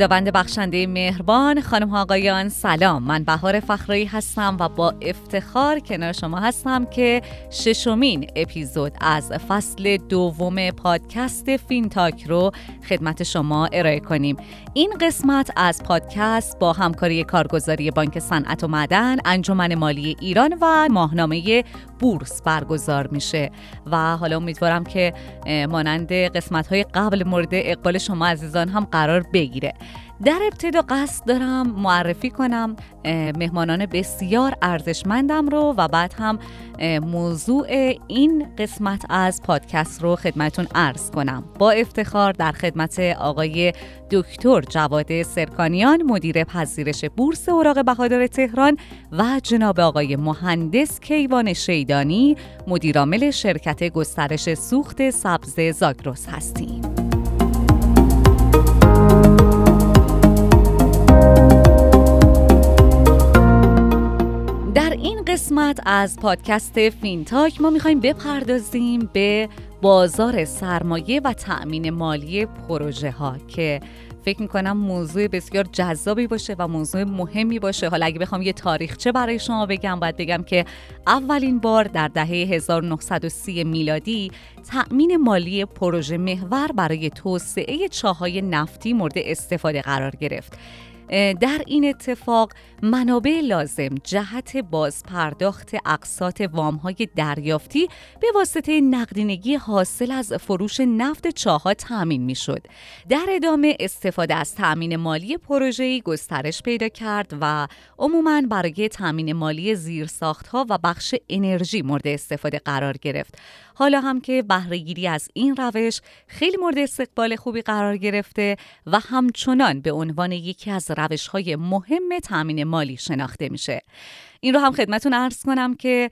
خداوند بخشنده مهربان. خانم ها آقایان سلام. من بهار فخرایی هستم و با افتخار کنار شما هستم که ششمین اپیزود از فصل دوم پادکست فینتاک رو خدمت شما ارائه کنیم. این قسمت از پادکست با همکاری کارگزاری بانک صنعت و معدن انجمن مالی ایران و ماهنامه بورس برگزار میشه. و حالا امیدوارم که مانند قسمت های قبل مورد اقبال شما عزیزان هم قرار بگیره. در ابتدا قصد دارم معرفی کنم مهمانان بسیار ارزشمندم رو و بعد هم موضوع این قسمت از پادکست رو خدمتون عرض کنم. با افتخار در خدمت آقای دکتر جواد سرکانیان مدیر پذیرش بورس اوراق بهادار تهران و جناب آقای مهندس کیوان شیدانی مدیرعامل شرکت گسترش سوخت سبز زاگرس هستیم. قسمت از پادکست فینتاک ما می‌خوایم بپردازیم به بازار سرمایه و تأمین مالی پروژه ها که فکر می‌کنم موضوع بسیار جذابی باشه و موضوع مهمی باشه. حالا اگه بخوام یه تاریخچه برای شما بگم باید بگم که اولین بار در دهه 1930 میلادی تأمین مالی پروژه محور برای توسعه چاهای نفتی مورد استفاده قرار گرفت. در این اتفاق منابع لازم جهت بازپرداخت اقساط وامهای دریافتی به واسطه نقدینگی حاصل از فروش نفت چاها تأمین می شد. در ادامه استفاده از تأمین مالی پروژه‌ای گسترش پیدا کرد و عموماً برای تأمین مالی زیرساختها و بخش انرژی مورد استفاده قرار گرفت. حالا هم که بهرهگیری از این روش خیلی مورد استقبال خوبی قرار گرفته و همچنان به عنوان یکی از روش های مهم تامین مالی شناخته میشه. این رو هم خدمتون ارز کنم که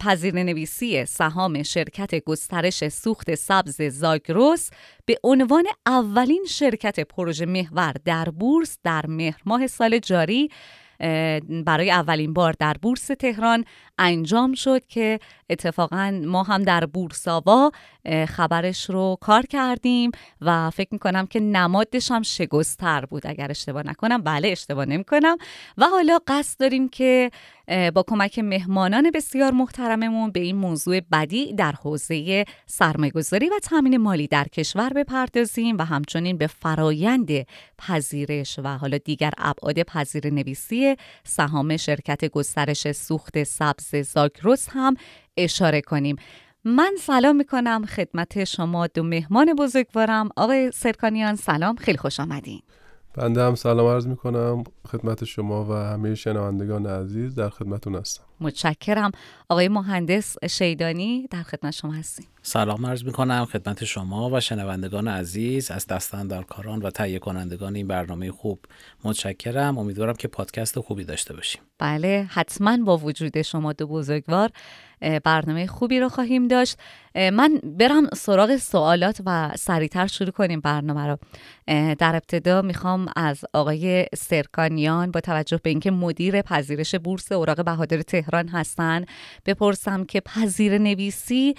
پذیر نویسی سهام شرکت گسترش سوخت سبز زاگروس به عنوان اولین شرکت پروژه محور در بورس در مهر ماه سال جاری برای اولین بار در بورس تهران انجام شد که اتفاقا ما هم در بورساوا خبرش رو کار کردیم و فکر می‌کنم که نمادش هم شگستر بود. اگر اشتباه نکنم بله اشتباه نمی‌کنم. و حالا قصد داریم که با کمک مهمانان بسیار محترممون به این موضوع بدی در حوزه سرمایه‌گذاری و تامین مالی در کشور بپردازیم و همچنین به فرایند پذیرش و حالا دیگر ابعاد پذیر نویسی سهام شرکت گسترش سوخت سبز زاگرس هم اشاره کنیم. من سلام می‌کنم خدمت شما دو مهمان بزرگوارم. آقای سرکانیان سلام خیلی خوش آمدین. بنده هم سلام عرض می کنم خدمت شما و همه شنوندگان عزیز در خدمتون هستم. متشکرم. آقای مهندس شیدانی در خدمت شما هستیم. سلام عرض می کنم خدمت شما و شنوندگان عزیز از کاران و تهیه کنندگان این برنامه خوب. متشکرم. امیدوارم که پادکست خوبی داشته باشیم. بله حتما با وجود شما دو بزرگوار. برنامه خوبی رو خواهیم داشت. من برم سراغ سوالات و سریعتر شروع کنیم برنامه رو. در ابتدا می‌خوام از آقای سرکانیان با توجه به اینکه مدیر پذیرش بورس اوراق بهادر تهران هستن بپرسم که پذیر نویسی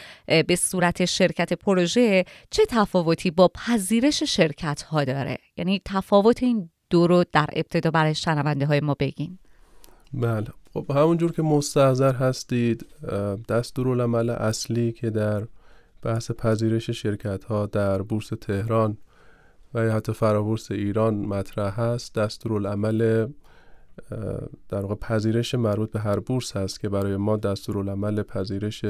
به صورت شرکت پروژه چه تفاوتی با پذیرش شرکت ها داره؟ یعنی تفاوت این دو رو در ابتدا برای شنونده های ما بگیم بله. خب همونجور که مستحضر هستید دستورالعمل اصلی که در بحث پذیرش شرکت ها در بورس تهران و یا حتی فرابورس ایران مطرح هست دستورالعمل در واقع پذیرش مربوط به هر بورس هست که برای ما دستورالعمل پذیرش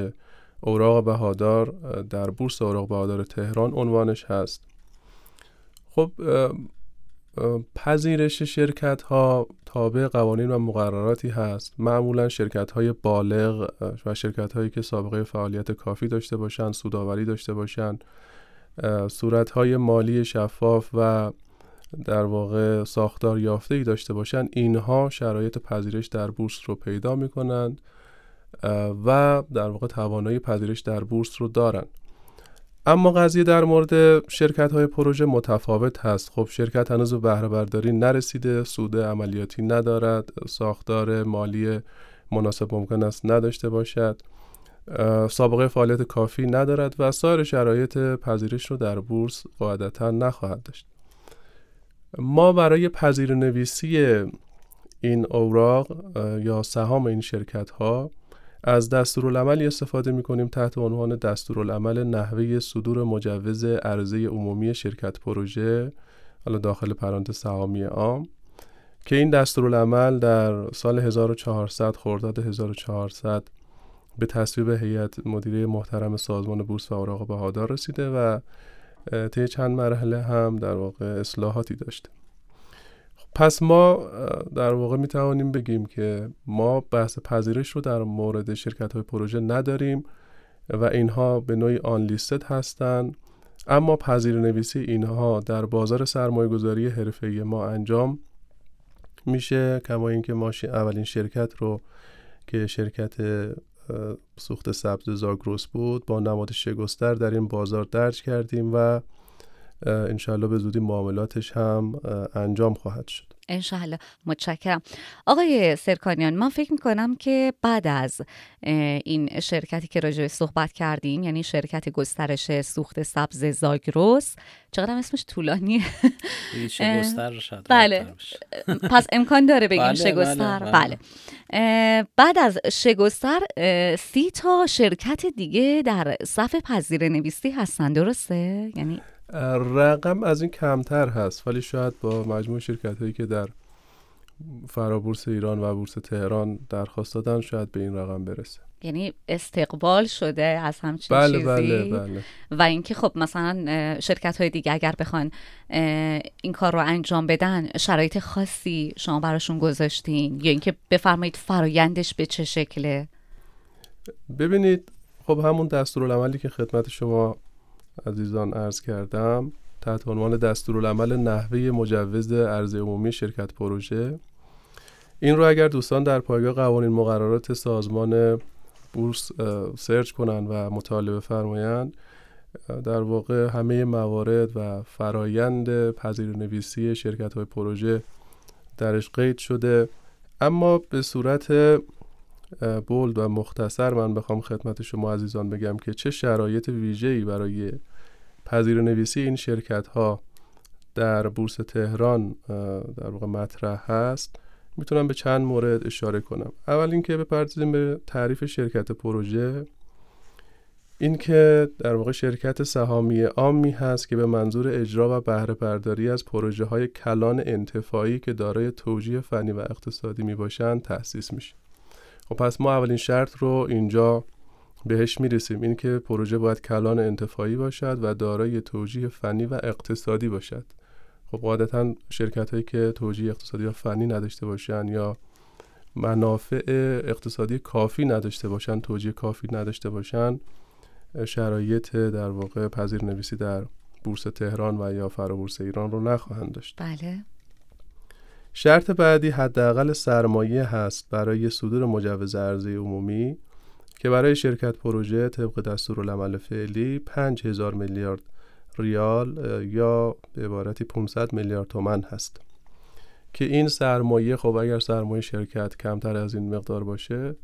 اوراق بهادار در بورس اوراق بهادار تهران عنوانش هست. خب پذیرش شرکت ها تابع قوانین و مقرراتی هست. معمولا شرکت های بالغ و شرکت هایی که سابقه فعالیت کافی داشته باشند سوداوری داشته باشند. صورت های مالی شفاف و در واقع ساختار یافته ای داشته باشند. اینها شرایط پذیرش در بورس رو پیدا می کنند و در واقع توانایی پذیرش در بورس رو دارند. اما قضیه در مورد شرکت های پروژه متفاوت هست. خب شرکت هنوز به بهره برداری نرسیده سود عملیاتی ندارد ساختار مالی مناسب ممکن است نداشته باشد سابقه فعالیت کافی ندارد و سایر شرایط پذیرش رو در بورس قاعدتا نخواهد داشت. ما برای پذیر نویسی این اوراق یا سهام این شرکت ها از دستورالعملی استفاده می کنیم تحت عنوان دستورالعمل نحوه صدور مجوز عرضه عمومی شرکت پروژه حالا داخل پرانتز سهامی عام که این دستورالعمل در سال 1400 خرداد 1400 به تصویب هیئت مدیره محترم سازمان بورس و اوراق بهادار رسیده و طی چند مرحله هم در واقع اصلاحاتی داشته. پس ما در واقع می توانیم بگیم که ما بحث پذیرش رو در مورد شرکت های پروژه نداریم و اینها به نوعی آن لیستد هستند اما پذیر نویسی اینها در بازار سرمایه گذاری حرفه ما انجام میشه کما اینکه ما اولین شرکت رو که شرکت سوخت سبز زاگروس بود با نماد شگستر در این بازار درج کردیم و انشالله به زودی معاملاتش هم انجام خواهد شد. انشالله متشکرم. آقای سرکانیان من فکر می‌کنم که بعد از این شرکتی که راجع صحبت کردیم یعنی شرکت گسترش سوخت سبز زاگروس چقدر اسمش طولانیه؟ شگستر شد بله. پس امکان داره بگیم بله، شگستر بله, بله. بله. بعد از شگستر سی تا شرکت دیگه در صف پذیر نویسی هستن. درسته؟ یعنی رقم از این کمتر هست ولی شاید با مجموع شرکت هایی که در فرابورس ایران و بورس تهران درخواست دادن شاید به این رقم برسه. یعنی استقبال شده از همچین بله چیزی؟ بله بله. و اینکه خب مثلا شرکت های دیگه اگر بخوان این کار رو انجام بدن شرایط خاصی شما براشون گذاشتین؟ یا اینکه بفرمایید فرایندش به چه شکله؟ ببینید خب همون دستورالعملی که خدمت شما عزیزان عرض کردم تحت عنوان دستورالعمل نحوه مجوز ارز عمومی شرکت پروژه. این رو اگر دوستان در پایگاه قوانین مقررات سازمان بورس سرچ کنند و مطالبه فرمایند در واقع همه موارد و فرایند پذیر نویسی شرکت های پروژه درش قید شده. اما به صورت بولد و مختصر من بخوام خدمت شما عزیزان بگم که چه شرایط ویژه‌ای برای پذیر نویسی این شرکت ها در بورس تهران در واقع مطرح هست. می‌تونم به چند مورد اشاره کنم. اول اینکه بپردازیم به تعریف شرکت پروژه. اینکه در واقع شرکت سهامی عامی هست که به منظور اجرا و بهره برداری از پروژه های کلان انتفاعی که دارای توجیه فنی و اقتصادی می باشند تأسیس میشه. خب پس ما اولین شرط رو اینجا بهش می‌رسیم. این که پروژه باید کلان انتفاعی باشد و دارای توجیه فنی و اقتصادی باشد. خب قاعدتا شرکت هایی که توجیه اقتصادی و فنی نداشته باشن یا منافع اقتصادی کافی نداشته باشن توجیه کافی نداشته باشن شرایط در واقع پذیر نویسی در بورس تهران و یا فرابورس ایران رو نخواهند داشت. بله. شرط بعدی حداقل سرمایه هست برای صدور مجوز عرضه عمومی. که برای شرکت پروژه طبق دستورالعمل فعلی 5000 میلیارد ریال یا به عبارتی 500 میلیارد تومن هست. که این سرمایه خب اگر سرمایه شرکت کمتر از این مقدار باشه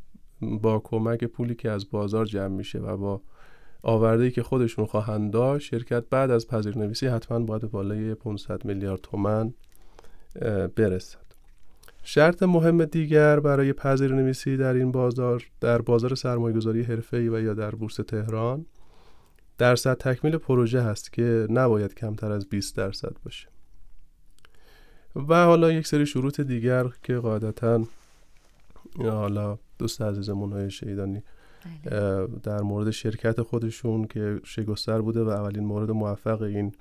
با کمک پولی که از بازار جمع میشه و با آورده که خودشون خواهند داشت شرکت بعد از پذیرنویسی حتما باید بالای 500 میلیارد تومن برسد. شرط مهم دیگر برای پذیر نویسی در این بازار در بازار سرمایه‌گذاری حرفه‌ای و یا در بورس تهران درصد تکمیل پروژه هست که نباید کمتر از 20 درصد باشه و حالا یک سری شروط دیگر که قاعدتا حالا دوست عزیزمون های شیدانی بله. در مورد شرکت خودشون که شگستر بوده و اولین مورد موفق این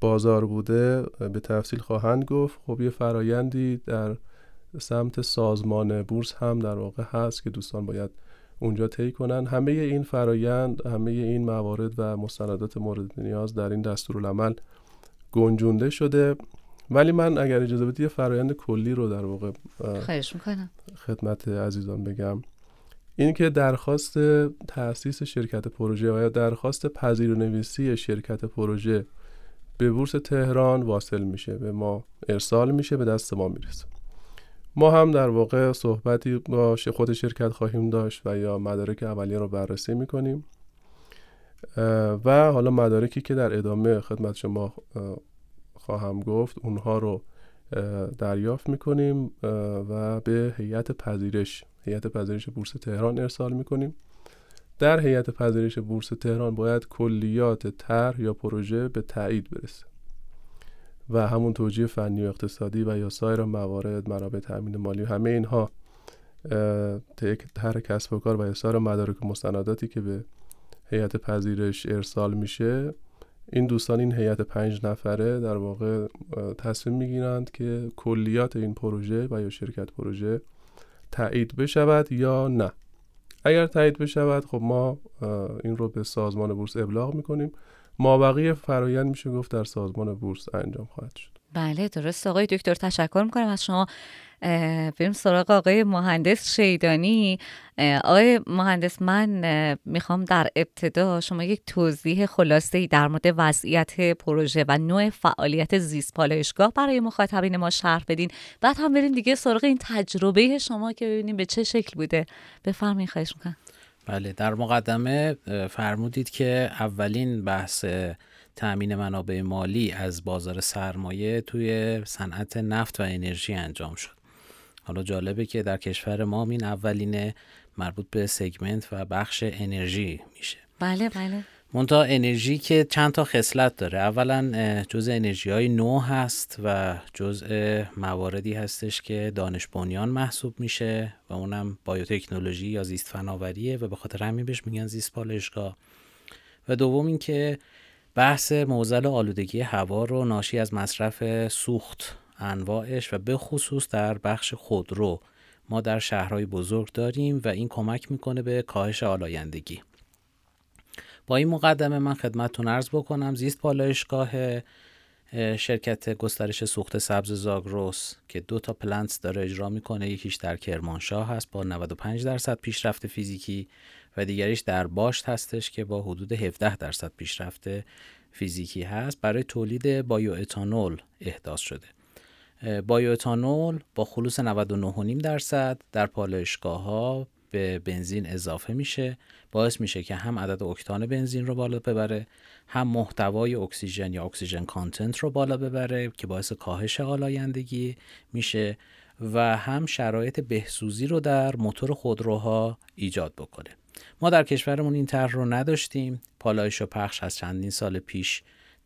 بازار بوده به تفصیل خواهند گفت خب یه فرایندی در سمت سازمان بورس هم در واقع هست که دوستان باید اونجا طی کنن. همه این فرایند همه این موارد و مستندات مورد نیاز در این دستورالعمل گنجونده شده. ولی من اگر اجازه بدید یه فرایند کلی رو در واقع خواهش می‌کنم. خدمت عزیزان بگم. این که درخواست تأسیس شرکت پروژه و یا درخواست پذیر نویسی شرکت پروژه به بورس تهران واصل میشه به ما ارسال میشه به دست ما می‌رسه. ما هم در واقع صحبتی با خود شرکت خواهیم داشت و یا مدارک اولیه رو بررسی می‌کنیم. و حالا مدارکی که در ادامه خدمت شما خواهم گفت اونها رو دریافت می‌کنیم و به هیئت پذیرش هیئت پذیرش بورس تهران ارسال می‌کنیم. در هیئت پذیرش بورس تهران باید کلیات طرح یا پروژه به تایید برسه. و همون توجیه فنی و اقتصادی و یا سایر موارد منابع تامین مالی همه اینها طرح کسب و کار و اصار مدارک و مستنداتی که به هیئت پذیرش ارسال میشه این دوستان این هیئت پنج نفره در واقع تصمیم می‌گیرند که کلیات این پروژه و یا شرکت پروژه تایید بشود یا نه. اگر تایید بشود خب ما این رو به سازمان بورس ابلاغ می‌کنیم. ما بقیه فرایند میشه گفت در سازمان بورس انجام خواهد شد. بله درست. آقای دکتر تشکر می‌کنم از شما. بریم سراغ آقای مهندس شیدانی. آقای مهندس من می‌خوام در ابتدا شما یک توضیح خلاصه ای در مورد وضعیت پروژه و نوع فعالیت زیست پالایشگاه برای مخاطبین ما شرح بدین. بعد هم بریم دیگه سراغ این تجربه شما که ببینیم به چه شکل بوده. بفرمایید خواهش می‌کنم. بله در مقدمه فرمودید که اولین بحث تأمین منابع مالی از بازار سرمایه توی صنعت نفت و انرژی انجام شد. حالا جالبه که در کشور ما این اولین مربوط به سگمنت و بخش انرژی میشه. بله بله. منتها انرژی که چند تا خصلت داره. اولا جزء انرژی های نو هست و جزء مواردی هستش که دانش بنیان محسوب میشه و اونم بایوتکنولوژی یا زیست فناوریه و به خاطر همین بهش میگن زیست پالشگاه. و دوم اینکه بحث معضل آلودگی هوا رو ناشی از مصرف سوخت انواعش و به خصوص در بخش خودرو. ما در شهرهای بزرگ داریم و این کمک می‌کنه به کاهش آلایندگی. با این مقدمه من خدمتتون عرض بکنم زیست پالایشگاه شرکت گسترش سوخت سبز زاگروس که دو تا plant داره اجرا می‌کنه یکیش در کرمانشاه هست با 95 درصد پیشرفت فیزیکی و دیگریش در باشت هستش که با حدود 17 درصد پیشرفت فیزیکی هست. برای تولید بایو اتانول احداث شده. بایو اتانول با خلوص 99.5 درصد در پالایشگاه ها به بنزین اضافه میشه باعث میشه که هم عدد اکتان بنزین رو بالا ببره هم محتوای اکسیژن یا oxygen content رو بالا ببره که باعث کاهش آلایندگی میشه و هم شرایط بهسوزی رو در موتور خودروها ایجاد بکنه. ما در کشورمون این طرح رو نداشتیم. پالایش و پخش از چندین سال پیش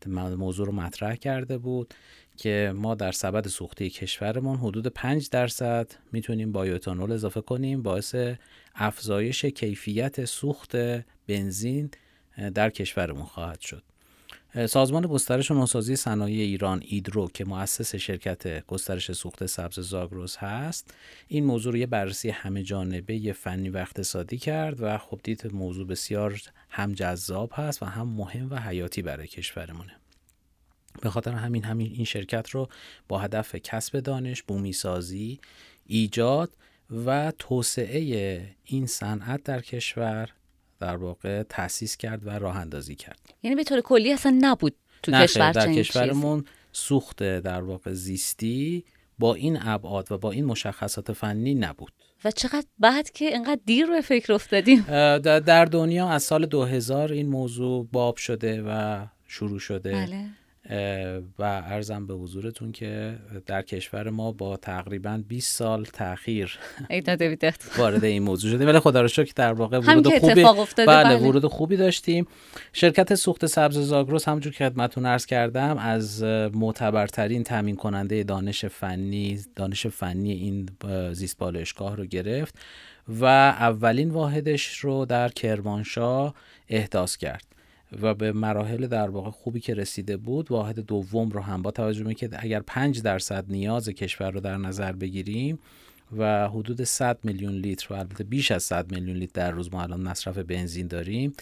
موضوع رو مطرح کرده بود. که ما در سبد سوختی کشورمون حدود 5 درصد می‌تونیم با اتانول اضافه کنیم باعث افزایش کیفیت سوخت بنزین در کشورمون خواهد شد. سازمان گسترش و نوسازی صنایع ایران ایدرو که مؤسس شرکت گسترش سوخت سبز زاگرس هست این موضوع رو یه بررسی همه جانبه یه فنی و اقتصادی کرد و خب دید موضوع بسیار هم جذاب هست و هم مهم و حیاتی برای کشورمونه. به خاطر همین همین این شرکت رو با هدف کسب دانش بومی سازی ایجاد و توسعه این صنعت در کشور در واقع تأسیس کرد و راه اندازی کرد. یعنی به طور کلی اصلا نبود تو کشور در کشورمون سوخت در واقع زیستی با این ابعاد و با این مشخصات فنی نبود. و چقدر بعد که اینقدر دیر رو فکر افتادیم. در دنیا از سال 2000 این موضوع باب شده و شروع شده. بله. و ارزم به حضورتون که در کشور ما با تقریبا 20 سال تاخیر وارد این موضوع شده ولی خدا رو شکر در واقع ورود خوبی بله, بله. ورود خوبی داشتیم. شرکت سوخت سبز زاگرس همونجور که خدمتتون عرض کردم از معتبرترین تامین کننده دانش فنی دانش فنی این زیست بالشگاه رو گرفت و اولین واحدش رو در کرمانشاه احداث کرد. و به مراحل در واقع خوبی که رسیده بود واحد دوم رو هم با توجه به که اگر 5 درصد نیاز کشور رو در نظر بگیریم و حدود 100 میلیون لیتر و البته بیش از 100 میلیون لیتر در روز ما الان مصرف بنزین داریم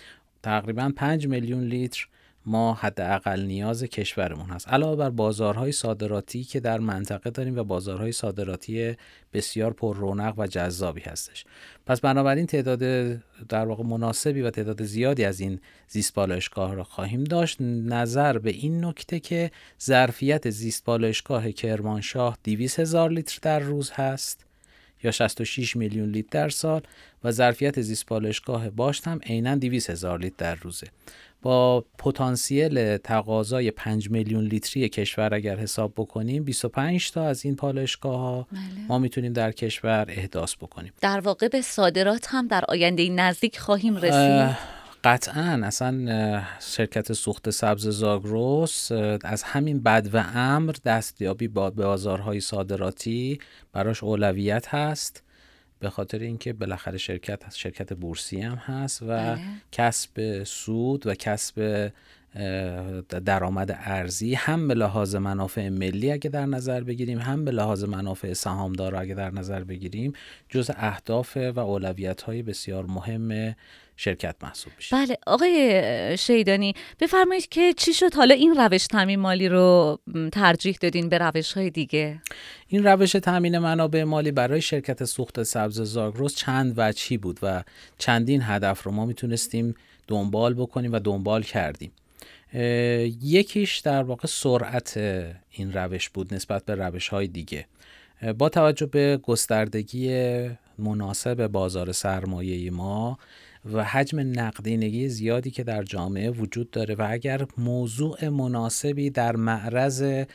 تقریبا 5 میلیون لیتر ما حداقل نیاز کشورمون هست. علاوه بر بازارهای صادراتی که در منطقه داریم و بازارهای صادراتی بسیار پر رونق و جذابی هستش. پس بنابراین تعداد در واقع مناسبی و تعداد زیادی از این زیست بالایشگاه را خواهیم داشت. نظر به این نکته که ظرفیت زیست بالایشگاه کرمانشاه 200 هزار لیتر در روز هست یا 66 میلیون لیتر در سال و ظرفیت زیست بالایشگاه باشت هم عینا 200 هزار لیتر در روزه. با پتانسیل تقاضای 5 میلیون لیتری کشور اگر حساب بکنیم 25 تا از این پالایشگاه ها بله. ما می‌تونیم در کشور احداث بکنیم. در واقع به صادرات هم در آینده نزدیک خواهیم رسید. قطعا. اصلا شرکت سوخت سبز زاگروس از همین بد و امر دستیابی با بازارهای صادراتی براش اولویت هست. به خاطر اینکه بالاخره شرکت شرکت بورسی هم هست و بله. کسب سود و کسب درآمد ارزی هم به لحاظ منافع ملی اگه در نظر بگیریم هم به لحاظ منافع سهامدار اگه در نظر بگیریم جز اهداف و اولویت های بسیار مهم شرکت محسوب میشه. بله آقای شیدانی بفرمایید که چی شد؟ حالا این روش تامین مالی رو ترجیح دادین به روش های دیگه؟ این روش تامین منابع مالی برای شرکت سوخت سبز زاگرس چند وجهی بود و چندین هدف رو ما می‌تونستیم دنبال بکنیم و دنبال کردیم. یکیش در واقع سرعت این روش بود نسبت به روش های دیگه با توجه به گستردگی مناسب بازار سرمایه ما و حجم نقدینگی زیادی که در جامعه وجود داره و اگر موضوع مناسبی در معرض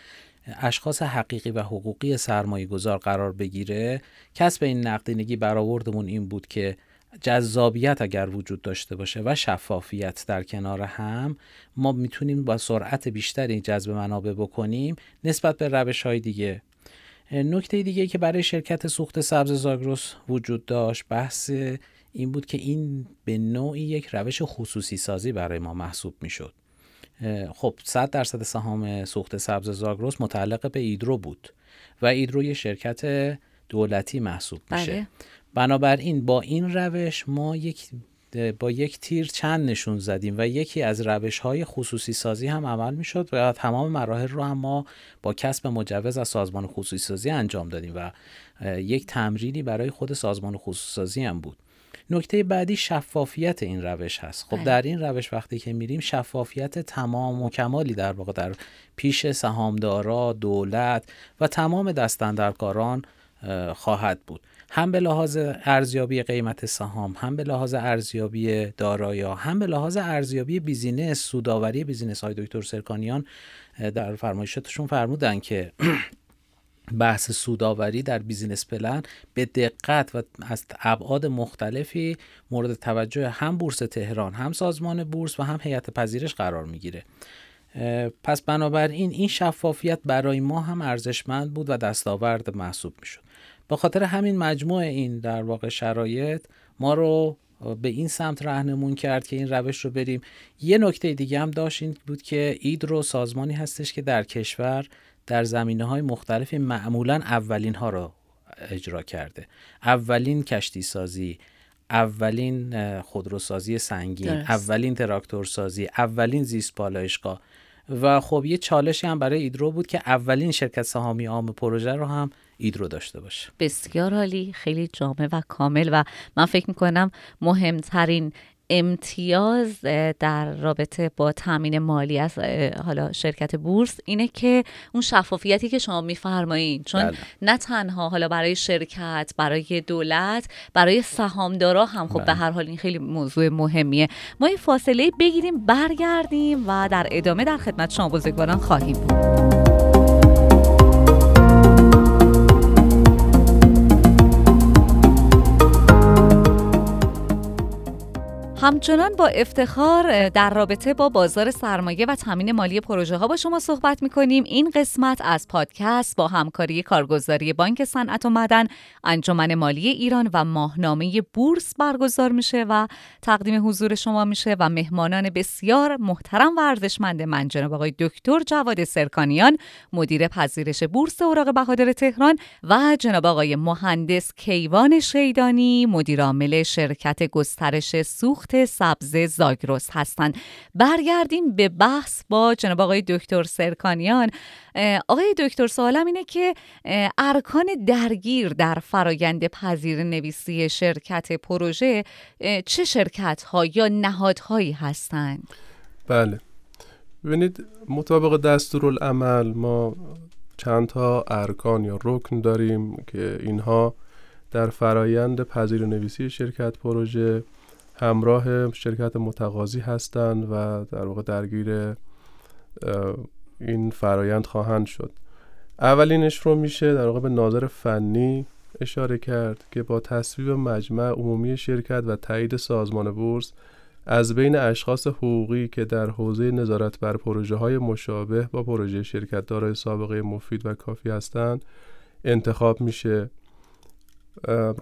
اشخاص حقیقی و حقوقی سرمایه گذار قرار بگیره کسب این نقدینگی برآوردمون این بود که جذابیت اگر وجود داشته باشه و شفافیت در کنار هم ما می‌تونیم با سرعت بیشتری جذب منابع بکنیم نسبت به روش های دیگه. نکته دیگه که برای شرکت سوخت سبز زاگروس وجود داشت بحث این بود که این به نوعی یک روش خصوصی سازی برای ما محسوب می‌شد. خب 100 درصد سهام سوخت سبز زاگروس متعلق به ایدرو بود و ایدرو یه شرکت دولتی محسوب میشه. بله. بنابراین با این روش ما یک با یک تیر چند نشون زدیم و یکی از روش های خصوصی سازی هم عمل می شد و تمام مراحل رو هم ما با کسب مجوز از سازمان خصوصی سازی انجام دادیم و یک تمرینی برای خود سازمان خصوصی سازی هم بود. نکته بعدی شفافیت این روش هست خب بله. در این روش وقتی که میریم شفافیت تمام و کمالی در واقع در پیش سهامدارا دولت و تمام دست‌اندرکاران خواهد بود هم به لحاظ ارزیابی قیمت سهام هم به لحاظ ارزیابی دارایی هم به لحاظ ارزیابی business سودآوری business های دکتر سرکانیان در فرمایشاتشون فرمودن که بحث سودآوری در business plan به دقت و از ابعاد مختلفی مورد توجه هم بورس تهران هم سازمان بورس و هم هیئت پذیرش قرار می‌گیره. پس بنابراین این شفافیت برای ما هم ارزشمند بود و دستاورد محسوب می‌شد. به خاطر همین مجموع این در واقع شرایط ما رو به این سمت راهنمون کرد که این روش رو بریم. یه نکته دیگه هم داشت این بود که ایدرو سازمانی هستش که در کشور در زمینه های مختلفی معمولا اولین ها رو اجرا کرده. اولین کشتی سازی اولین خودروسازی سنگین درست. اولین تراکتور سازی اولین زیست پالایشگاه و خب یه چالشی هم برای ایدرو بود که اولین شرکت سهامی عام پروژه رو هم ایدرو داشته باشه. بسیار عالی خیلی جامع و کامل و من فکر می‌کنم مهمترین امتیاز در رابطه با تامین مالی از حالا شرکت بورس اینه که اون شفافیتی که شما میفرمایین چون بله. نه تنها حالا برای شرکت برای دولت برای سهامدارا هم خب بله. به هر حال این خیلی موضوع مهمیه ما یه فاصله بگیریم برگردیم و در ادامه در خدمت شما بزرگواران خواهیم بود همچنان با افتخار در رابطه با بازار سرمایه و تامین مالی پروژه ها با شما صحبت می کنیم این قسمت از پادکست با همکاری کارگزاری بانک صنعت و معدن انجمن مالی ایران و ماهنامه بورس برگزار میشه و تقدیم حضور شما میشه و مهمانان بسیار محترم و ارزشمند من جناب آقای دکتر جواد سرکانیان مدیر پذیرش بورس اوراق بهادر تهران و جناب آقای مهندس کیوان شیدانی مدیر عامل شرکت گسترش سوخت سبز زاگرس هستند. برگردیم به بحث با جناب آقای دکتر سرکانیان. آقای دکتر سوالم اینه که ارکان درگیر در فرایند پذیر نویسی شرکت پروژه چه شرکت ها یا نهادهایی هستند؟ بله. ببینید مطابق دستورالعمل ما چند تا ارکان یا رکن داریم که اینها در فرایند پذیر نویسی شرکت پروژه همراه شرکت متقاضی هستند و در واقع درگیر این فرایند خواهند شد. اولینش رو میشه در واقع به ناظر فنی اشاره کرد که با تصویب مجمع عمومی شرکت و تایید سازمان بورس از بین اشخاص حقوقی که در حوزه نظارت بر پروژه های مشابه با پروژه شرکت دارای سابقه مفید و کافی هستند انتخاب میشه.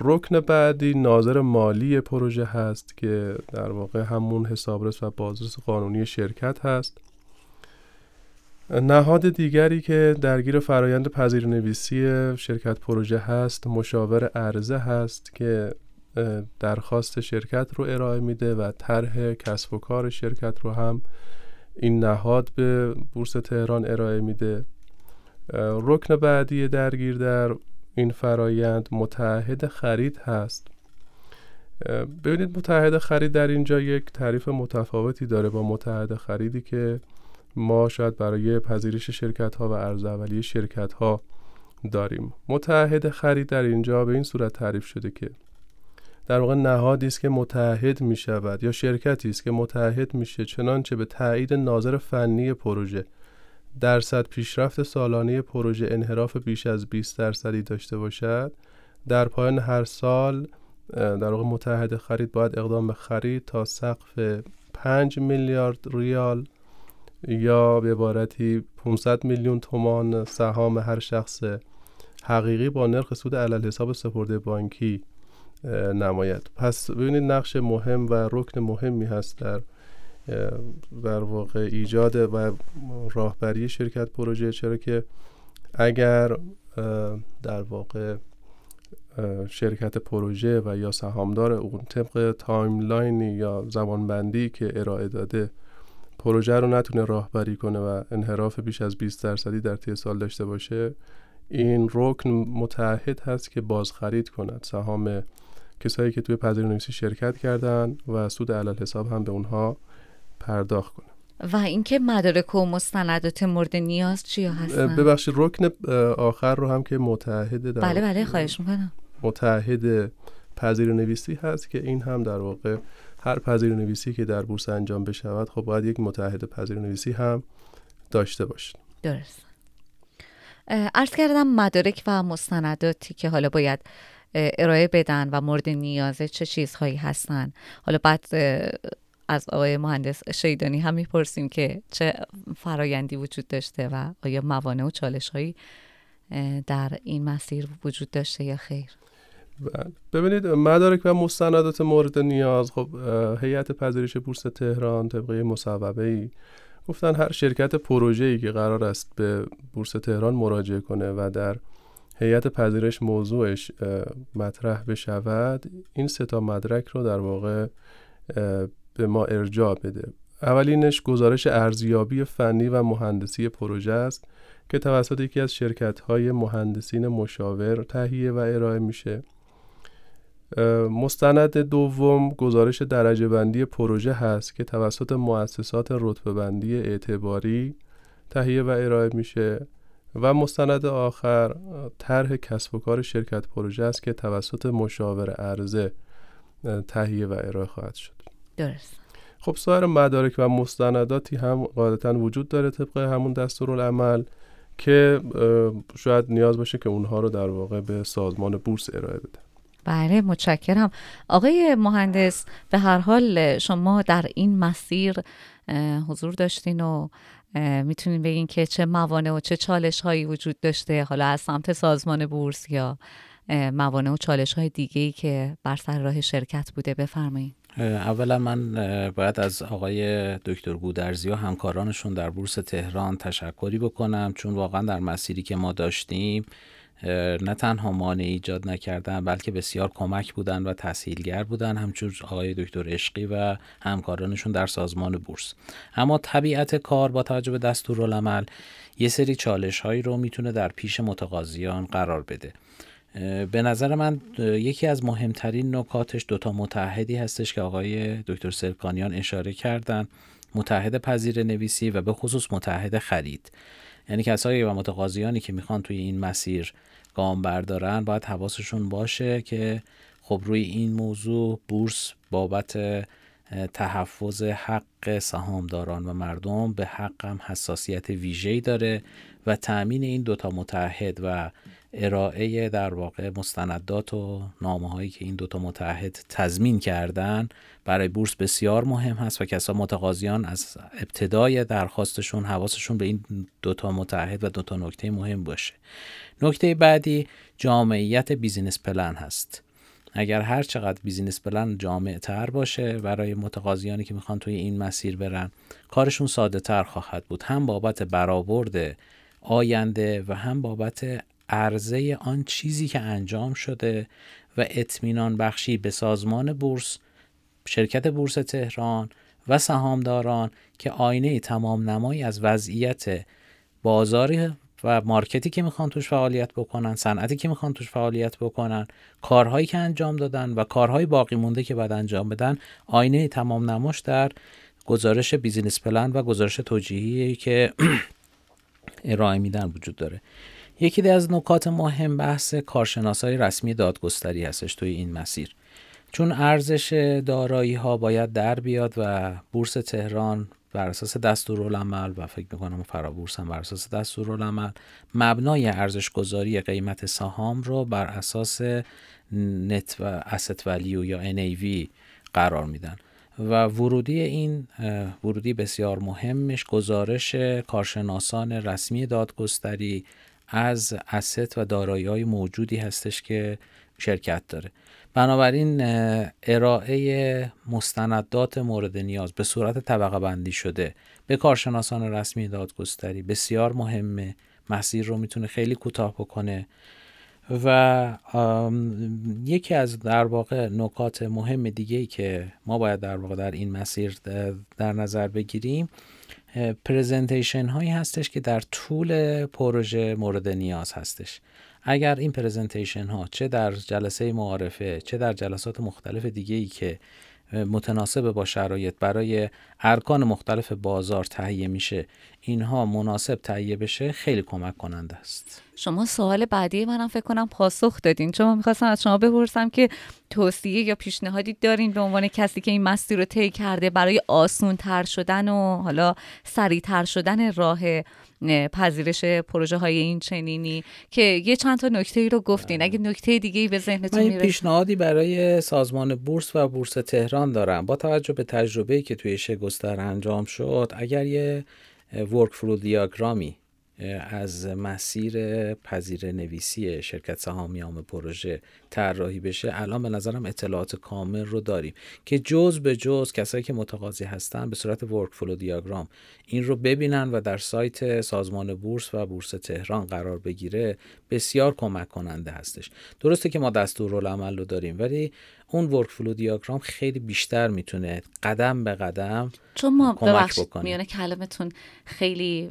رکن بعدی ناظر مالی پروژه هست که در واقع همون حسابرس و بازرس قانونی شرکت هست. نهاد دیگری که درگیر فرایند پذیرنویسی شرکت پروژه هست مشاور عرضه هست که درخواست شرکت رو ارائه میده و طرح کسب و کار شرکت رو هم این نهاد به بورس تهران ارائه میده. رکن بعدی درگیر در این فرایند متحد خرید هست. ببینید متحد خرید در اینجا یک تعریف متفاوتی داره با متحد خریدی که ما شاید برای پذیرش شرکت ها و ارز اولیه شرکت ها داریم. متحد خرید در اینجا به این صورت تعریف شده که در واقع نهادی است که متحد می شود یا شرکتی است که متحد میشه چنانچه به تایید ناظر فنی پروژه درصد پیشرفت سالانه پروژه انحراف بیش از 20 درصدی داشته باشد. در پایان هر سال در واقع متحد خرید باید اقدام به خرید تا سقف 5 میلیارد ریال یا به عبارتی 500 میلیون تومان سهام هر شخص حقیقی با نرخ سود علی‌الحساب سپرده بانکی نماید. پس ببینید نقش مهم و رکن مهمی هست در در واقع ایجاد و راهبری شرکت پروژه. چرا که اگر در واقع شرکت پروژه و یا سهامدار اون طبق timeline ی یا زمانبندی که ارائه داده پروژه رو نتونه راهبری کنه و انحراف بیش از 20 درصدی در طی سال داشته باشه این رکن متعهد هست که بازخرید کند. سهام کسایی که توی پذیرنویسی شرکت کردن و سود علل حساب هم به اونها پرداخت کنه. و اینکه مدارک و مستندات مورد نیاز چیا هستن؟ ببخشید رکن آخر رو هم که متحد بله بله خواهش می‌کنم. متحد پذیر نویسی هست که این هم در واقع هر پذیر نویسی که در بورس انجام بشود خب باید یک متحد پذیر نویسی هم داشته باشه درست. عرض کردم مدارک و مستنداتی که حالا باید ارائه بدن و مورد نیازه چه چیزهایی هستن. حالا بعد از آقای مهندس شیدانی هم می‌پرسیم که چه فرایندی وجود داشته و آیا موانع و چالش هایی در این مسیر وجود داشته یا خیر بله. ببینید مدارک و مستندات مورد نیاز خب هیئت پذیرش بورس تهران طبقه مصوبه ای گفتن هر شرکت پروژه ای که قرار است به بورس تهران مراجعه کنه و در هیئت پذیرش موضوعش مطرح بشود این سه تا مدرک رو در واقع به ما ارجاع بده. اولینش گزارش ارزیابی فنی و مهندسی پروژه است که توسط یکی از شرکت های مهندسین مشاور تهیه و ارائه میشه. مستند دوم گزارش درجه بندی پروژه هست که توسط مؤسسات رتبه بندی اعتباری تهیه و ارائه میشه. و مستند آخر طرح کسب و کار شرکت پروژه است که توسط مشاور عرضه تهیه و ارائه خواهد شد. درست. خب سایر مدارک و مستنداتی هم قاعدتا وجود داره طبق همون دستورالعمل که شاید نیاز باشه که اونها رو در واقع به سازمان بورس ارائه بده. بله متشکرم. آقای مهندس به هر حال شما در این مسیر حضور داشتین و می‌تونین بگین که چه موانع و چه چالش هایی وجود داشته حالا از سمت سازمان بورس یا موانع و چالش های دیگه ای که بر سر راه شرکت بوده بفرمایید اولا من باید از آقای دکتر گودرزی و همکارانشون در بورس تهران تشکری بکنم چون واقعا در مسیری که ما داشتیم نه تنها مانع ایجاد نکردن بلکه بسیار کمک بودن و تسهیلگر بودن همچون آقای دکتر عشقی و همکارانشون در سازمان بورس. اما طبیعت کار با توجه به دستورالعمل یه سری چالش هایی رو می‌تونه در پیش متقاضیان قرار بده. به نظر من یکی از مهمترین نکاتش دوتا متحدی هستش که آقای دکتر سرکانیان اشاره کردن متحد پذیر نویسی و به خصوص متحد خرید. یعنی کسایی و متقاضیانی که می‌خوان توی این مسیر گام بردارن باید حواسشون باشه که خب روی این موضوع بورس بابت تحفظ حق سهامداران و مردم به حق هم حساسیت ویژه‌ای داره و تأمین این دوتا متحد و ارائه در واقع مستندات و نامه هایی که این دوتا متحد تضمین کردن برای بورس بسیار مهم هست و کسا متقاضیان از ابتدای درخواستشون حواسشون به این دوتا متحد و دوتا نکته مهم باشه. نکته بعدی جامعیت business plan هست. اگر هر چقدر business plan جامع تر باشه برای متقاضیانی که می‌خوان توی این مسیر برن کارشون ساده تر خواهد بود. هم بابت برآورد آینده و هم بابت عرضه آن چیزی که انجام شده و اطمینان بخشی به سازمان بورس شرکت بورس تهران و سهامداران که آینه تمام نمایی از وضعیت بازاری و market ی که می‌خوان توش فعالیت بکنن صنعتی که می‌خوان توش فعالیت بکنن کارهایی که انجام دادن و کارهای باقی مونده که باید انجام بدن آینه تمام نماش در گزارش business plan و گزارش توجیهی که ارائه میدن وجود داره. یکی از نکات مهم بحث کارشناسای رسمی دادگستری هستش توی این مسیر. چون ارزش دارایی ها باید در بیاد و بورس تهران بر اساس دستورالعمل و فکر می‌کنم فرابورس هم بر اساس دستورالعمل مبنای ارزش گذاری قیمت سهام رو بر اساس نت و asset ولیو یا NAV قرار میدن. و ورودی این ورودی بسیار مهمش گزارش کارشناسان رسمی دادگستری از اسست و دارایی های موجودی هستش که شرکت داره. بنابراین ارائه مستندات مورد نیاز به صورت طبقه بندی شده به کارشناسان رسمی دادگستری بسیار مهمه. مسیر رو می‌تونه خیلی کوتاه بکنه و یکی از در واقع نکات مهم دیگه ای که ما باید در واقع در این مسیر در نظر بگیریم پرزنتیشن هایی هستش که در طول پروژه مورد نیاز هستش. اگر این پرزنتیشن ها چه در جلسه معارفه چه در جلسات مختلف دیگه ای که متناسب با شرایط برای ارکان مختلف بازار تهیه میشه. اینها مناسب تهیه بشه خیلی کمک کننده است. شما سوال بعدی منم فکر کنم پاسخ دادین. چون من می‌خواستم از شما بپرسم که توصیه یا پیشنهادی دارین به عنوان کسی که این مسیر رو طی کرده برای آسون تر شدن و حالا سریع شدن راه پذیرش پروژه های این چنینی که یه چند تا نکته ای رو گفتین. اگه نکته دیگه ای به ذهنتون می‌رسه پیشنهادی برای سازمان بورس و بورس تهران دارم. با توجه به تجربه که توی شگستر انجام شد اگر یه workflow diagram ی از مسیر پذیره نویسی شرکت سهامی عام پروژه طراحی بشه الان به نظرم اطلاعات کامل رو داریم که جز به جز کسایی که متقاضی هستن به صورت workflow diagram این رو ببینن و در سایت سازمان بورس و بورس تهران قرار بگیره بسیار کمک کننده هستش. درسته که ما دستورالعمل رو داریم ولی اون ورک فلو دیاگرام خیلی بیشتر می‌تونه قدم به قدم چون ما ببخشید میانه کلمتون خیلی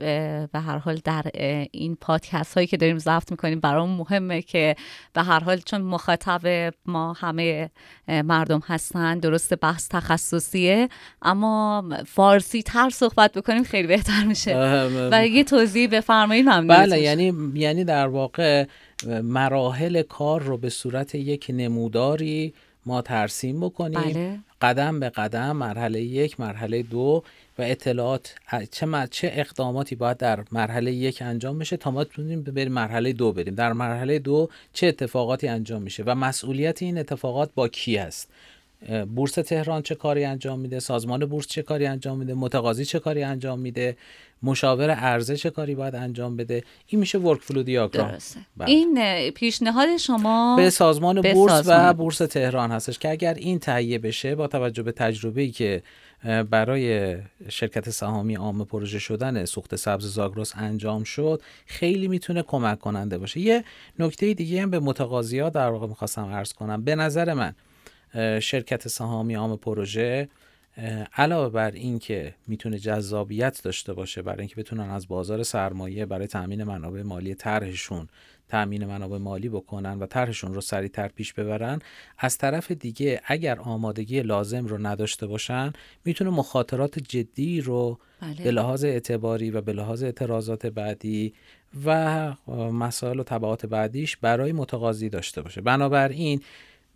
به هر حال در این پادکست هایی که داریم ضبط می‌کنیم برام مهمه که به هر حال چون مخاطب ما همه مردم هستن درست بحث تخصصیه اما فارسی تر صحبت بکنیم خیلی بهتر میشه. و یه توضیح بفرمایید ممنون بله یعنی یعنی در واقع مراحل کار رو به صورت یک نموداری ما ترسیم بکنیم. بله. قدم به قدم مرحله یک مرحله دو و اطلاعات. چه چه اقداماتی باید در مرحله یک انجام میشه تا ما بتونیم بریم مرحله دو بریم. در مرحله دو چه اتفاقاتی انجام میشه و مسئولیت این اتفاقات با کی است؟ بورس تهران چه کاری انجام میده؟ سازمان بورس چه کاری انجام میده؟ متقاضی چه کاری انجام میده؟ مشاور ارزش چه کاری باید انجام بده؟ این میشه ورک فلو دیاگرام این پیشنهاد شما به سازمان بورس و بورس تهران هستش که اگر این تهیه بشه با توجه به تجربه‌ای که برای شرکت سهامی عام پروژه شدن سوخت سبز زاگرس انجام شد خیلی می‌تونه کمک کننده باشه. یه نکته دیگه هم به متقاضی در واقع می‌خواستم عرض کنم. به نظر من شرکت سهامی عام پروژه علاوه بر اینکه می‌تونه جذابیت داشته باشه برای اینکه بتونن از بازار سرمایه برای تامین منابع مالی طرحشون تامین منابع مالی بکنن و طرحشون رو سریعتر پیش ببرن از طرف دیگه اگر آمادگی لازم رو نداشته باشن می‌تونه مخاطرات جدی رو بله. به لحاظ اعتباری و به لحاظ اعتراضات بعدی و مسائل و طبعات بعدیش برای متقاضی داشته باشه بنابراین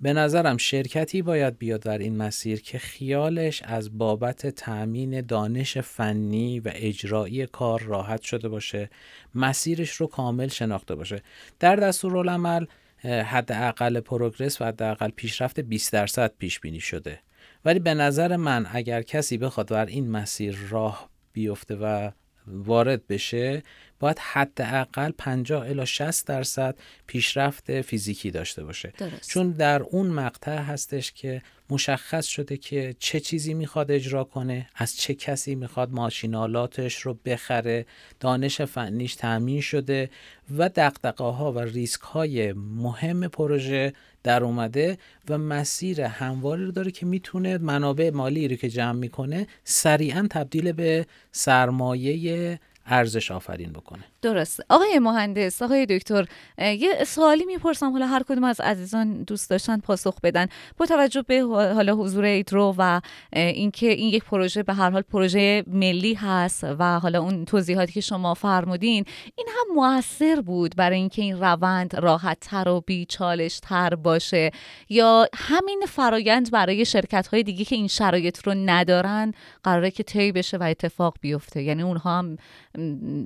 به نظرم شرکتی باید بیاد در این مسیر که خیالش از بابت تأمین دانش فنی و اجرایی کار راحت شده باشه مسیرش رو کامل شناخته باشه. در دستورالعمل حداقل پروگرس و حداقل پیشرفت 20 درصد پیش بینی شده. ولی به نظر من اگر کسی بخواد بر این مسیر راه بیفته و وارد بشه باید حداقل 50 الی 60 درصد پیشرفت فیزیکی داشته باشه درست. چون در اون مقطع هستش که مشخص شده که چه چیزی می‌خواد اجرا کنه از چه کسی می‌خواد ماشینالاتش رو بخره دانش فنیش تامین شده و دقدقه ها و ریسک های مهم پروژه در اومده و مسیر همواری رو داره که می‌تونه منابع مالی رو که جمع می‌کنه سریعا تبدیل به سرمایه ارزش آفرین بکنه. درست آقای مهندس آقای دکتر یه سوالی می‌پرسم. حالا هر کدوم از عزیزان دوست داشتن پاسخ بدن. با توجه به حالا حضور ایدرو و اینکه این یک پروژه به هر حال پروژه ملی هست و حالا اون توضیحاتی که شما فرمودین این هم موثر بود برای اینکه این روند راحت تر و بی چالش تر باشه. یا همین فرایند برای شرکت های دیگه که این شرایط رو ندارن قراره که طی بشه و اتفاق بیفته. یعنی اونها هم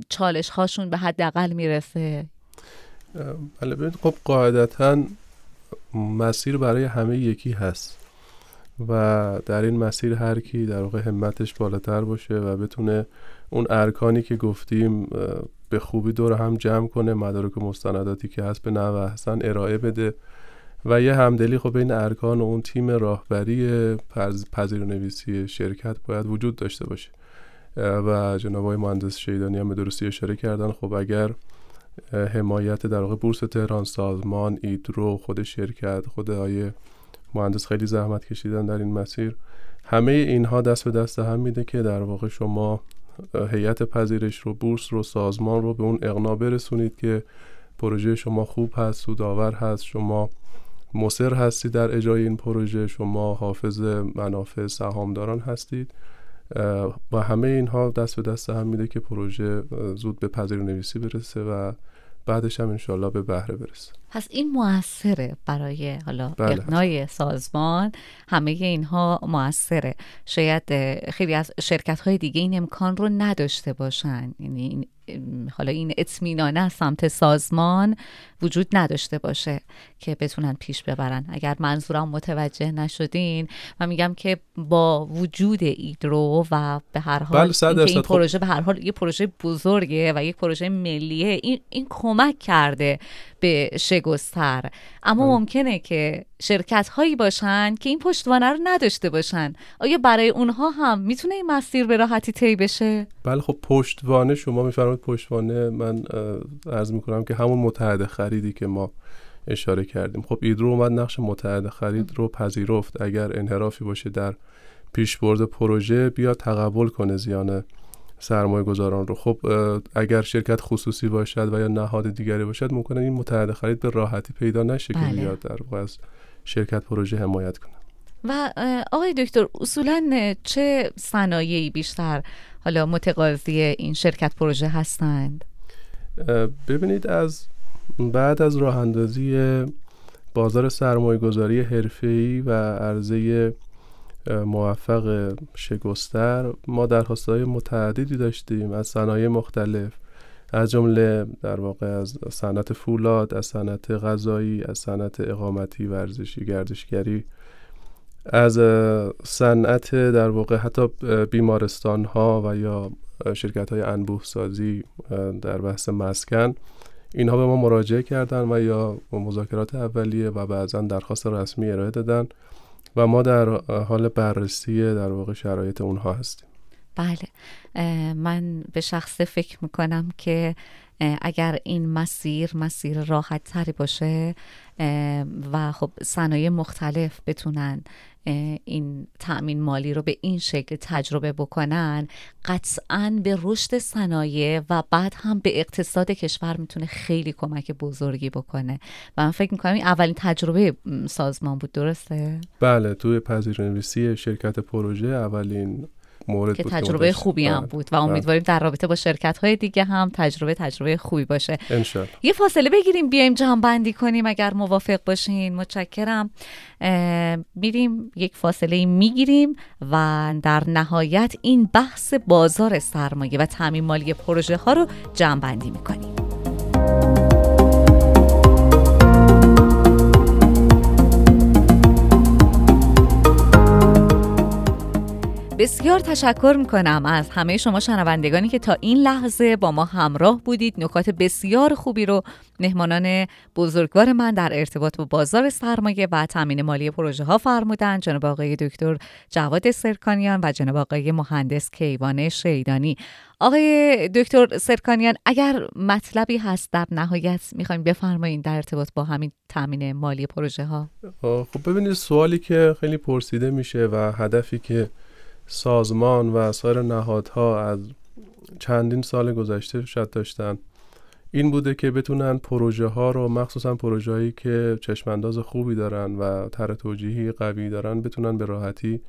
چالش هاشون به حداقل می‌رسه. بله ببینید خب قاعدتا مسیر برای همه یکی هست و در این مسیر هر کی در واقع همتش بالاتر باشه و بتونه اون ارکانی که گفتیم به خوبی دور هم جمع کنه مدارک مستنداتی که هست به نوع احسن ارائه بده و یه همدلی خب بین ارکان و اون تیم راهبری پذیر نویسی شرکت باید وجود داشته باشه. و جناب آقای مهندس شیدانی هم به درستی اشاره کردن. خب اگر حمایت در واقع بورس تهران سازمان ایدرو خود شرکت خود آقای مهندس خیلی زحمت کشیدن در این مسیر همه اینها دست به دست هم میده که در واقع شما هیئت پذیرش رو بورس رو سازمان رو به اون اقنا برسونید که پروژه شما خوب هست سودآور هست شما مصر هستید در اجرای این پروژه شما حافظ منافع سهامداران هستید. و همه اینها دست به دست هم میده که پروژه زود به پذیر نویسی برسه و بعدش هم انشالله به بهره برسه. پس این موثره برای حالا بله. اقنای سازمان همه اینها موثره. شاید خیلی از شرکت های دیگه این امکان رو نداشته باشن. یعنی این حالا این اطمینان از سمت سازمان وجود نداشته باشه که بتونن پیش ببرن. اگر منظورم متوجه نشدین و میگم که با وجود ایدرو و به هر حال بله این خب. پروژه به هر حال یه پروژه بزرگه و یک پروژه ملیه این, این کمک کرده به شگستر اما. ممکنه که شرکت هایی باشن که این پشتوانه رو نداشته باشن. آیا برای اونها هم می‌تونه این مسیر به راحتی طی بشه؟ بله خب پشتوانه شما میفرمایید پشتوانه من عرض می‌کنم که همون متحد خریدی که ما اشاره کردیم. خب ایدرو اومد نقش متحد خرید رو پذیرفت. اگر انحرافی باشه در پیشبرد پروژه بیا تقبل کنه زیان سرمایه گذاران رو. خب اگر شرکت خصوصی باشد و یا نهاد دیگری باشد ممکنه این متحد خرید به راحتی پیدا نشه که بله. بیاد در واقع از شرکت پروژه حمایت کنه. و آقای دکتر اصولا چه صنایعی بیشتر حالا متقاضی این شرکت پروژه هستند؟ ببینید از بعد از راه اندازی بازار سرمایه گذاری حرفه‌ای و عرضه موفق شگستر ما درخواستهای متعددی داشتیم از صنایع مختلف از جمله در واقع از صنعت فولاد از صنعت غذایی از صنعت اقامتی ورزشی گردشگری. از صنعت در واقع حتی بیمارستان ها و یا شرکت های انبوه سازی در بحث مسکن اینها به ما مراجعه کردن و یا مذاکرات اولیه و بعضا درخواست رسمی ارائه دادن. و ما در حال بررسی در واقع شرایط اونها هستیم. بله. من به شخص فکر می‌کنم که اگر این مسیر مسیر راحت تری باشه و خب صنایع مختلف بتونن این تأمین مالی رو به این شکل تجربه بکنن قطعا به رشد صنایع و بعد هم به اقتصاد کشور می‌تونه خیلی کمک بزرگی بکنه و من فکر می‌کنم این اولین تجربه سازمان بود درسته؟ بله توی پذیرنویسی شرکت پروژه اولین مورد که بود تجربه خوبی هم بله. بود و امیدواریم در رابطه با شرکت های دیگه هم تجربه تجربه خوبی باشه. انشالله یه فاصله بگیریم بیایم جمع بندی کنیم اگر موافق باشین. متشکرم. میریم یک فاصله می‌گیریم و در نهایت این بحث بازار سرمایه و تعمین مالی پروژه ها رو جمع بندی می‌کنیم. بسیار تشکر می‌کنم از همه شما شنوندگانی که تا این لحظه با ما همراه بودید. نکات بسیار خوبی رو مهمانان بزرگوار من در ارتباط با بازار سرمایه و تامین مالی پروژه ها فرمودن جناب آقای دکتر جواد سرکانیان و جناب آقای مهندس کیوان شیدانی. آقای دکتر سرکانیان اگر مطلبی هست در نهایت می‌خوایم بفرمایید در ارتباط با همین تامین مالی پروژه ها؟ خب ببینید سوالی که خیلی پرسیده میشه و هدفی که سازمان و سایر نهادها از چندین سال گذشته شد داشتن. این بوده که بتونن پروژه ها رو مخصوصا پروژه هایی که چشمانداز خوبی دارن و طرح توجیهی قوی دارن بتونن به راحتی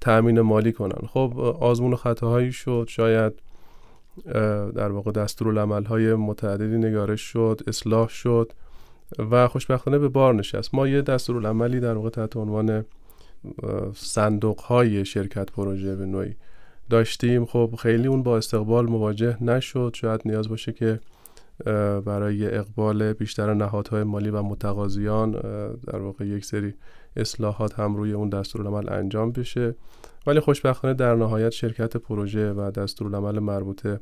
تأمین مالی کنن. خب آزمون خطاهایی شد. شاید در واقع دستورالعمل های متعددی نگارش شد اصلاح شد و خوشبختانه به بار نشست. ما یه دستورالعملی در واقع تحت عنوان صندوق های شرکت پروژه به نوعی داشتیم. خب خیلی اون با استقبال مواجه نشد. شاید نیاز باشه که برای اقبال بیشتر نهادهای مالی و متقاضیان در واقع یک سری اصلاحات هم روی اون دستورالعمل انجام بشه. ولی خوشبختانه در نهایت شرکت پروژه و دستورالعمل مربوطه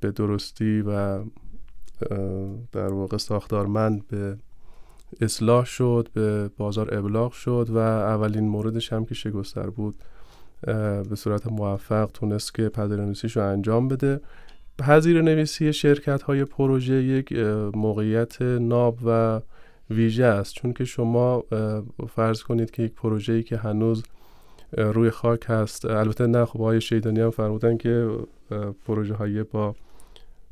به درستی و در واقع ساختارمند به اصلاح شد به بازار ابلاغ شد و اولین موردش هم که شگستر بود به صورت موفق تونست که پذیرنویسیش رو انجام بده. پذیر نویسی شرکت های پروژه یک موقعیت ناب و ویژه است. چون که شما فرض کنید که یک پروژه ای که هنوز روی خاک هست البته نه خب های شیدانی هم فرمودن که پروژه های با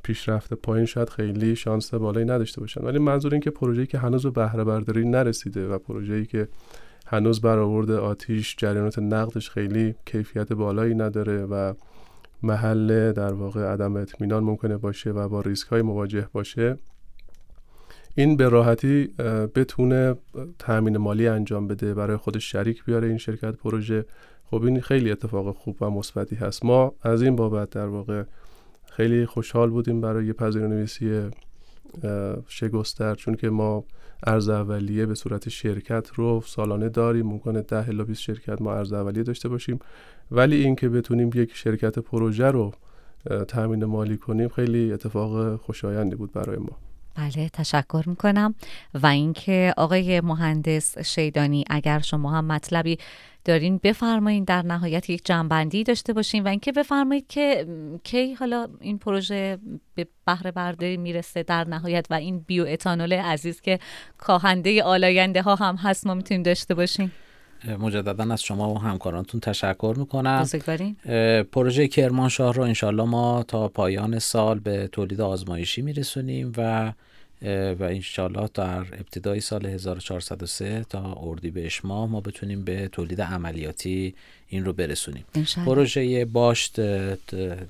پیشرفت پایین شاید خیلی شانس بالایی نداشته باشن. ولی منظور این که پروژه‌ای که هنوز به بهره برداری نرسیده و پروژه‌ای که هنوز برآورد آتیش جریانات نقدش خیلی کیفیت بالایی نداره و محل در واقع عدم اطمینان ممکنه باشه و با ریسک های مواجه باشه این به راحتی بتونه تأمین مالی انجام بده برای خودش شریک بیاره این شرکت پروژه. خب این خیلی اتفاق خوب و مثبتی هست. ما از این بابت در واقع خیلی خوشحال بودیم برای پذیرنویسی شگستر چون که ما ارز اولیه به صورت شرکت رو سالانه داریم. ممکنه ده الا 20 شرکت ما ارز اولیه داشته باشیم. ولی اینکه بتونیم یک شرکت پروژه رو تامین مالی کنیم خیلی اتفاق خوشایندی بود برای ما. بله تشکر می‌کنم. و اینکه آقای مهندس شیدانی اگر شما هم مطلبی دارین بفرمایید در نهایت یک جنبندی داشته باشین و اینکه بفرمایید که کی حالا این پروژه به بهره برداری می‌رسه در نهایت و این بیو اتانول عزیز که کاهنده آلاینده ها هم هست ما می‌تونیم داشته باشیم. مجددا از شما و همکارانتون تشکر می‌کنم. پروژه کرمانشاه رو انشالله ما تا پایان سال به تولید آزمایشی میرسونیم و و انشالله در ابتدای سال 1403 تا اردیبهشت ماه ما بتونیم به تولید عملیاتی این رو برسونیم. پروژه باشت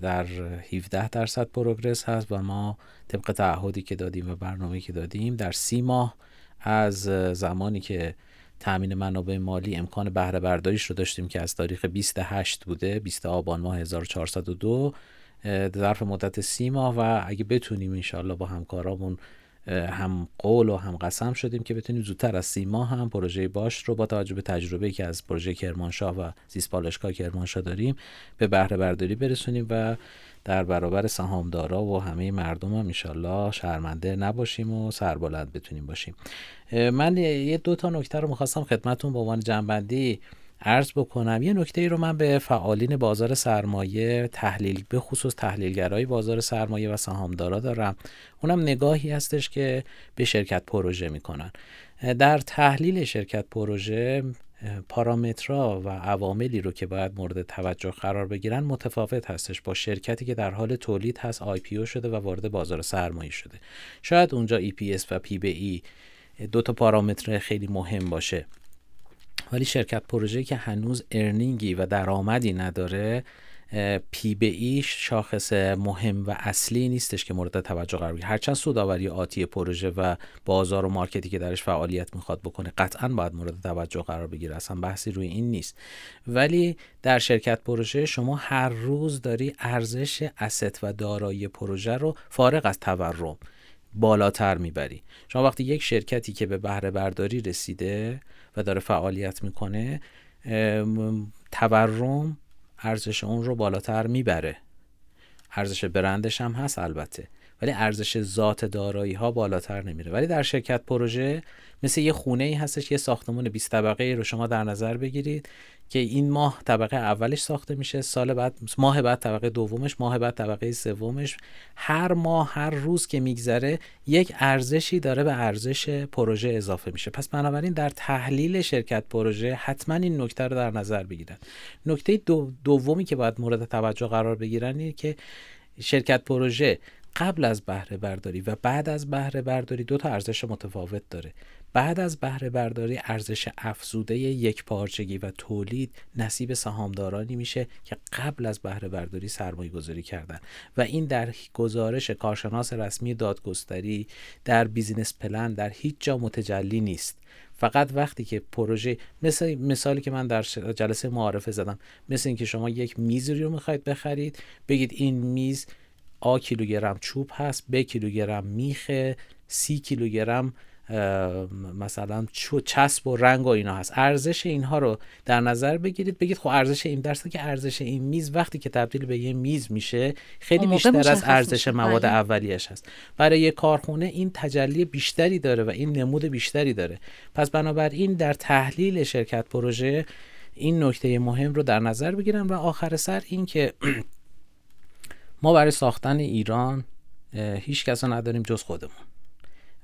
در 17 درصد پروگرس هست و ما طبق تعهدی که دادیم و برنامه که دادیم در سی ماه از زمانی که تامین منابع مالی امکان بهره برداریش رو داشتیم که از تاریخ 28 بوده 20 آبان ماه 1402 ظرف مدت سی ماه و اگه بتونیم انشالله با همکارامون هم قول و هم قسم شدیم که بتونیم زودتر از سی ماه هم پروژه باش رو با توجه به تجربه که از پروژه کرمانشاه و زیست پالشگاه کرمانشاه داریم به بهره برداری برسونیم و در برابر سهامدارا و همه مردم هم انشالله شرمنده نباشیم و سربلند بتونیم باشیم. من یه دو تا نکته رو می‌خواستم خدمتون به عنوان جنبندی عرض بکنم. یه نکته ای رو من به فعالین بازار سرمایه تحلیل به خصوص تحلیلگرای بازار سرمایه و سهامدارا دارم. اونم نگاهی هستش که به شرکت پروژه می‌کنن. در تحلیل شرکت پروژه پارامترها و عواملی رو که باید مورد توجه قرار بگیرن متفاوت هستش با شرکتی که در حال تولید هست IPO شده و وارد بازار سرمایه شده. شاید اونجا ای پی اس و پی بی ای دو تا پارامتر خیلی مهم باشه. ولی شرکت پروژه‌ای که هنوز earning ی و درآمدی نداره P/E ش شاخص مهم و اصلی نیستش که مورد توجه قرار بگیره. هرچند سودآوری آتی پروژه و بازار و مارکتی که درش فعالیت می‌خواد بکنه قطعا باید مورد توجه قرار بگیره. اصلا بحثی روی این نیست. ولی در شرکت پروژه شما هر روز داری ارزش است و دارایی پروژه رو فارغ از تورم بالاتر می‌بری. شما وقتی یک شرکتی که به بهره برداری رسیده و داره فعالیت می‌کنه تورم ارزش اون رو بالاتر می‌بره. ارزش برندش هم هست البته ولی ارزش ذات دارایی ها بالاتر نمیره. ولی در شرکت پروژه مثل یه خونه ای هستش یه ساختمون 20 طبقه ای رو شما در نظر بگیرید. که این ماه طبقه اولش ساخته میشه سال بعد ماه بعد طبقه دومش ماه بعد طبقه سومش. هر ماه هر روز که میگذره یک ارزشی داره به ارزش پروژه اضافه میشه. پس بنابراین در تحلیل شرکت پروژه حتما این نکته رو در نظر بگیرن. نکته دو دومی که باید مورد توجه قرار بگیرن اینه که شرکت پروژه قبل از بهره برداری و بعد از بهره برداری دو تا ارزش متفاوت داره. بعد از بهره برداری ارزش افزوده یک پارچگی و تولید نصیب سهامدارانی میشه که قبل از بهره برداری سرمایه گذاری کردن. و این در گزارش کارشناس رسمی دادگستری در بیزینس پلن در هیچ جا متجلی نیست. فقط وقتی که پروژه مثل مثالی که من در جلسه معارفه زدم مثل اینکه شما یک میز رو می‌خواید بخرید بگید این میز آ کیلوگرم چوب هست ب کیلوگرم میخه سی کیلوگرم مثلا چسب و رنگ و اینا هست. ارزش اینها رو در نظر بگیرید. بگید خب ارزش این درسته که ارزش این میز وقتی که تبدیل به یه میز میشه خیلی بیشتر از ارزش مواد بله. اولیش هست. برای یه کارخونه این تجلی بیشتری داره و این نمود بیشتری داره. پس بنابراین در تحلیل شرکت پروژه این نکته مهم رو در نظر بگیرم و آخر سر این که ما برای ساختن ایران هیچ کس نداریم جز خودمون.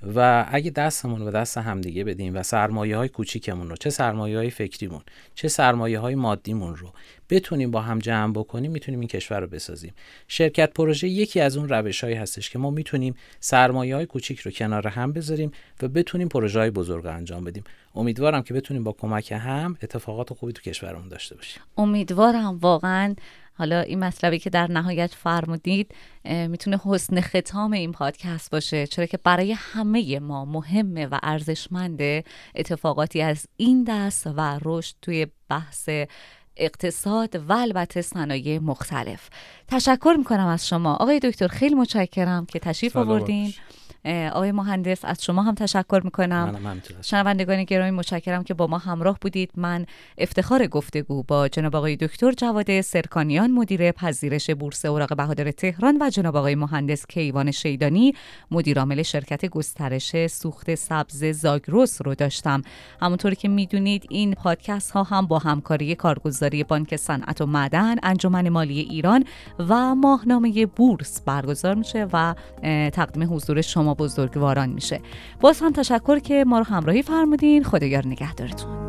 و اگه دستمون رو به دست همدیگه بدیم و سرمایه های کوچیکمون رو چه سرمایه های فکریمون چه سرمایه های مادیمون رو بتونیم با هم جمع بکنیم می‌تونیم این کشور رو بسازیم. شرکت پروژه یکی از اون روش هایی هستش که ما می‌تونیم سرمایه های کوچیک رو کنار هم بذاریم و بتونیم پروژه های بزرگ انجام بدیم. امیدوارم که بتونیم با کمک هم اتفاقات خوبی تو کشورمون داشته باشیم. امیدوارم واقعا حالا این مطلبی که در نهایت فرمودید می‌تونه حسن ختام این پادکست باشه. چرا که برای همه ما مهمه و ارزشمنده اتفاقاتی از این دست و رشد توی بحث اقتصاد و البته صنایع مختلف. تشکر می‌کنم از شما. آقای دکتر خیلی متشکرم که تشریف آوردین. آقای مهندس از شما هم تشکر می‌کنم. شنوندگان گرامی متشکرم که با ما همراه بودید. من افتخار گفتگو با جناب آقای دکتر جواد سرکانیان مدیر پذیرش بورس اوراق بهادر تهران و جناب آقای مهندس کیوان شیدانی. مدیر عامل شرکت گسترش سوخت سبز زاگروس رو داشتم. همونطوری که می‌دونید این پادکست ها هم با همکاری کارگزاری بانک صنعت و معدن انجمن مالی ایران و ماهنامه بورس برگزار میشه و تقدیم حضور شما بزرگواران میشه. باز هم تشکر که ما رو همراهی فرمودین. خداگار نگهدارتون.